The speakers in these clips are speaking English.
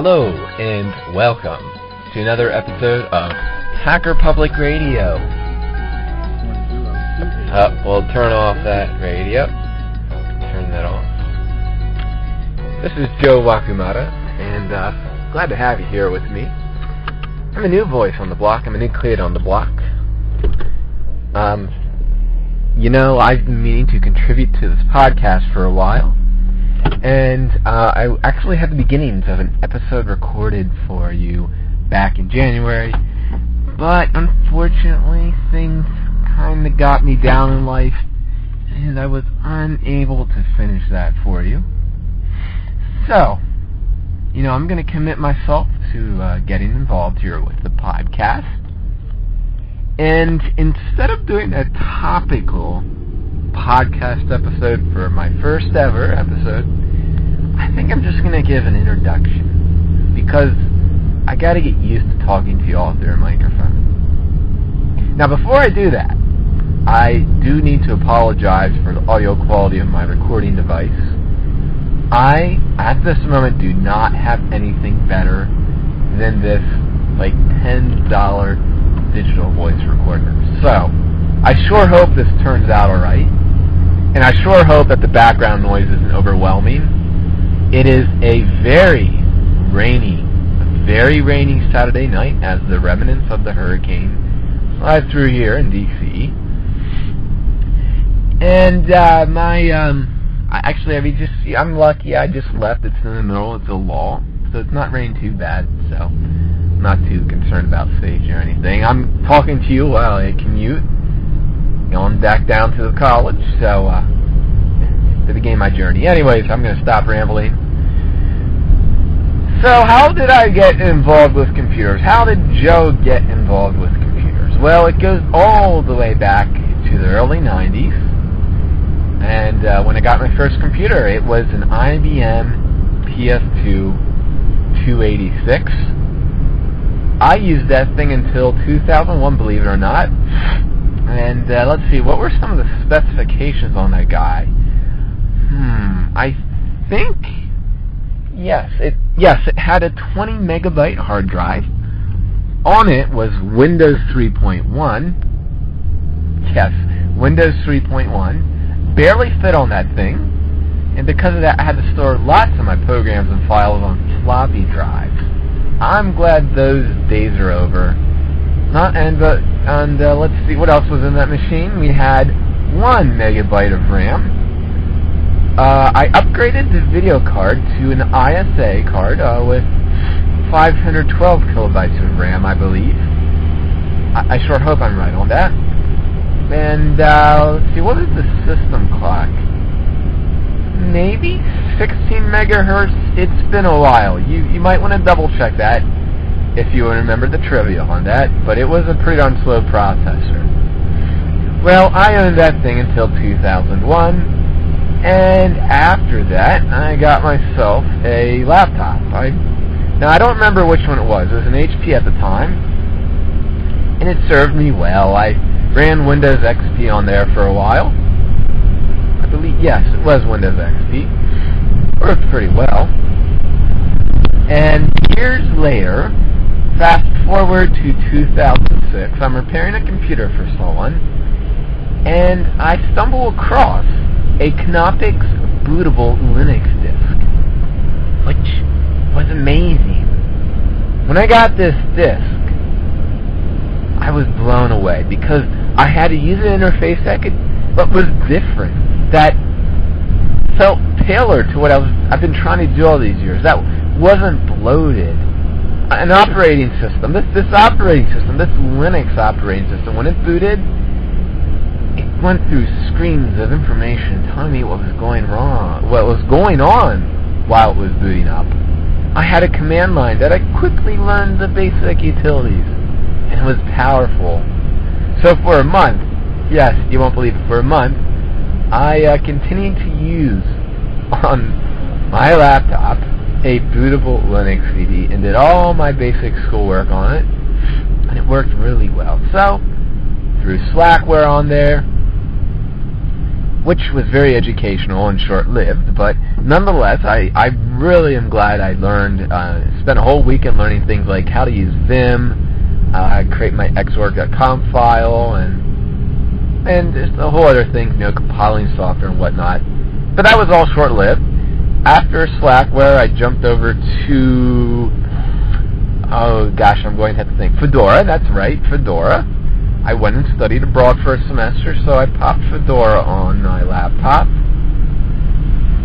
Hello and welcome to another episode of Hacker Public Radio. Uh, we'll turn off that radio. Turn that off. This is Joe Wakumata, and uh, glad to have you here with me. I'm a new voice on the block. I'm a new kid on the block. Um, you know, I've been meaning to contribute to this podcast for a while. And uh, I actually had the beginnings of an episode recorded for you back in January, but unfortunately things kind of got me down in life, and I was unable to finish that for you. So, you know, I'm going to commit myself to uh, getting involved here with the podcast. And instead of doing a topical podcast episode for my first ever episode, I think I'm just going to give an introduction because I got to get used to talking to you all through a microphone. Now, before I do that, I do need to apologize for the audio quality of my recording device. I, at this moment, do not have anything better than this, like, $10 digital voice recorder. So, I sure hope this turns out alright. And I sure hope that the background noise isn't overwhelming. It is a very rainy, very rainy Saturday night as the remnants of the hurricane slide through here in D.C. And uh, my, um, I, actually, I mean, just I'm lucky. I just left. It's in the middle. It's a law, so it's not raining too bad. So I'm not too concerned about safety or anything. I'm talking to you while I commute, going back down to the college. So uh, to begin my journey. Anyways, I'm going to stop rambling. So, how did I get involved with computers? How did Joe get involved with computers? Well, it goes all the way back to the early 90s. And uh, when I got my first computer, it was an IBM PS2 286. I used that thing until 2001, believe it or not. And uh, let's see, what were some of the specifications on that guy? Hmm, I think yes, it yes, it had a 20 megabyte hard drive. On it was Windows 3.1. Yes, Windows 3.1 barely fit on that thing, and because of that, I had to store lots of my programs and files on floppy drives. I'm glad those days are over. Not and but and uh, let's see what else was in that machine. We had one megabyte of RAM. Uh, I upgraded the video card to an ISA card uh, with 512 kilobytes of RAM, I believe. I, I sure hope I'm right on that. And uh, let's see, what is the system clock? Maybe 16 megahertz. It's been a while. You you might want to double check that if you remember the trivia on that. But it was a pretty darn slow processor. Well, I owned that thing until 2001, and after that, I got myself a laptop. I now I don't remember which one it was. It was an HP at the time, and it served me well. I ran Windows XP on there for a while. I believe, yes, it was Windows XP. Worked pretty well. And years later, fast forward to 2006, I'm repairing a computer for someone, and I stumble across a Knoppix bootable Linux disk, which was amazing. When I got this disk, I was blown away because I had a user interface that could, but was different, that felt tailored to what I was, I've been trying to do all these years. That wasn't bloated. An operating system, this, this operating system, this Linux operating system, when it booted, it went through screens of information telling me what was going wrong, what was going on while it was booting up. I had a command line that I quickly learned the basic utilities and it was powerful. So for a month, yes, you won't believe it, for a month, I uh, continued to use on my laptop a bootable Linux CD and did all my basic schoolwork on it, and it worked really well. So, threw Slackware on there, which was very educational and short-lived, but nonetheless, I, I really am glad I learned, uh, spent a whole weekend learning things like how to use Vim, uh, create my xorg.conf file, and and just a whole other thing, you know, compiling software and whatnot. But that was all short-lived. After Slackware, I jumped over to oh gosh, I'm going to have to think. Fedora, that's right, Fedora. I went and studied abroad for a semester, so I popped Fedora on my laptop.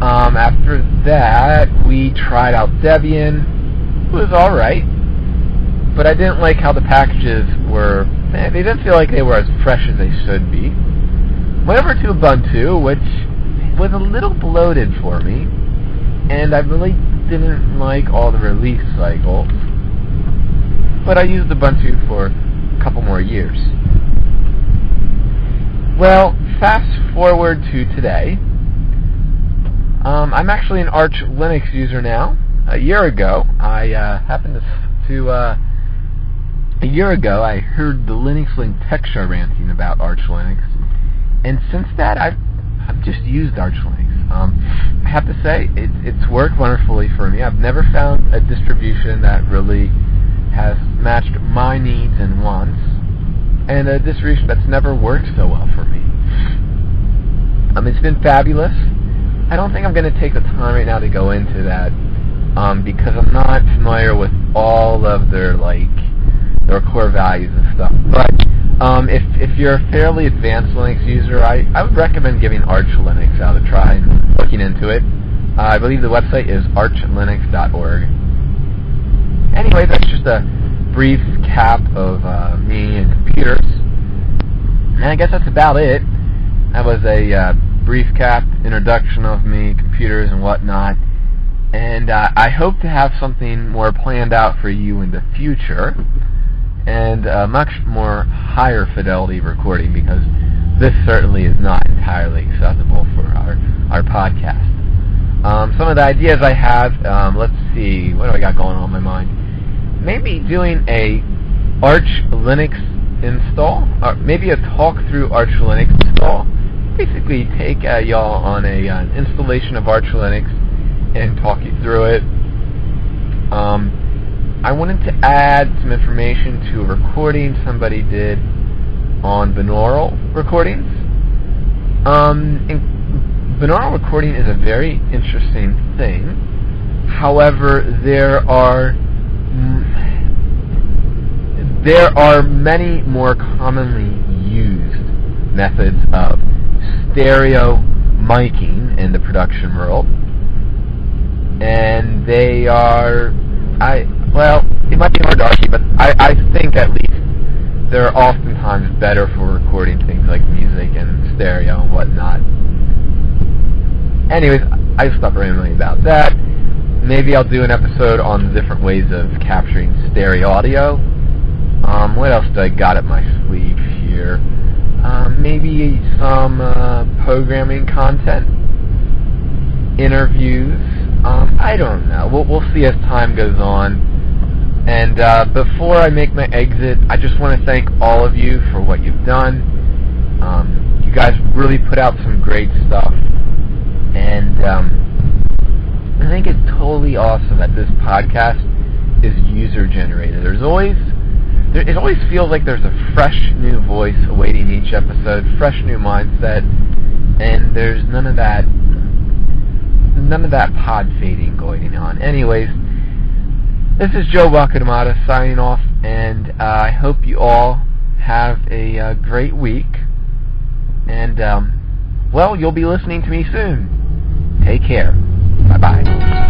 Um, after that, we tried out Debian. It was alright. But I didn't like how the packages were, eh, they didn't feel like they were as fresh as they should be. Went over to Ubuntu, which was a little bloated for me. And I really didn't like all the release cycles. But I used Ubuntu for a couple more years. Well, fast forward to today. Um, I'm actually an Arch Linux user now. A year ago, I uh, happened to, to uh, a year ago, I heard the Linux Link tech show ranting about Arch Linux, and since that, I've I've just used Arch Linux. Um, I have to say, it, it's worked wonderfully for me. I've never found a distribution that really has matched my needs and wants and a distribution that's never worked so well for me. Um, it's been fabulous. I don't think I'm going to take the time right now to go into that um, because I'm not familiar with all of their like their core values and stuff. But um, if if you're a fairly advanced Linux user, I, I would recommend giving Arch Linux out a try and looking into it. Uh, I believe the website is archlinux.org. Anyway, that's just a brief cap of uh, me and computers. And I guess that's about it. That was a uh, brief cap introduction of me, computers, and whatnot. And uh, I hope to have something more planned out for you in the future, and a much more higher fidelity recording because this certainly is not entirely accessible for our our podcast. Um, some of the ideas I have, um, let's see, what do I got going on in my mind? maybe doing a Arch Linux install, or maybe a talk through Arch Linux install. Basically, take uh, y'all on a uh, installation of Arch Linux and talk you through it. Um, I wanted to add some information to a recording somebody did on binaural recordings. Um, binaural recording is a very interesting thing. However, there are there are many more commonly used methods of stereo miking in the production world. And they are, I well, it might be hard to argue, but I, I think at least they're oftentimes better for recording things like music and stereo and whatnot. Anyways, I stopped rambling about that. Maybe I'll do an episode on different ways of capturing stereo audio. Um, what else do I got up my sleeve here? Um, maybe some uh, programming content, interviews. Um, I don't know. We'll, we'll see as time goes on. And uh, before I make my exit, I just want to thank all of you for what you've done. Um, you guys really put out some great stuff, and um, I think it's totally awesome that this podcast is user generated. There's always there, it always feels like there's a fresh new voice awaiting each episode, fresh new mindset, and there's none of that none of that pod fading going on. Anyways, this is Joe Wakatamata signing off, and uh, I hope you all have a uh, great week. And um, well, you'll be listening to me soon. Take care. Bye bye.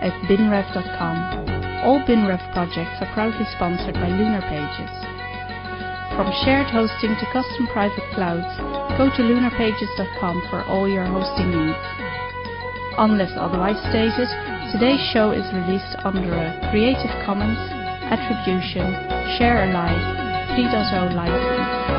at binrev.com. All BinRev projects are proudly sponsored by Lunar Pages. From shared hosting to custom private clouds, go to lunarpages.com for all your hosting needs. Unless otherwise stated, today's show is released under a Creative Commons Attribution Share Alike 3.0 license.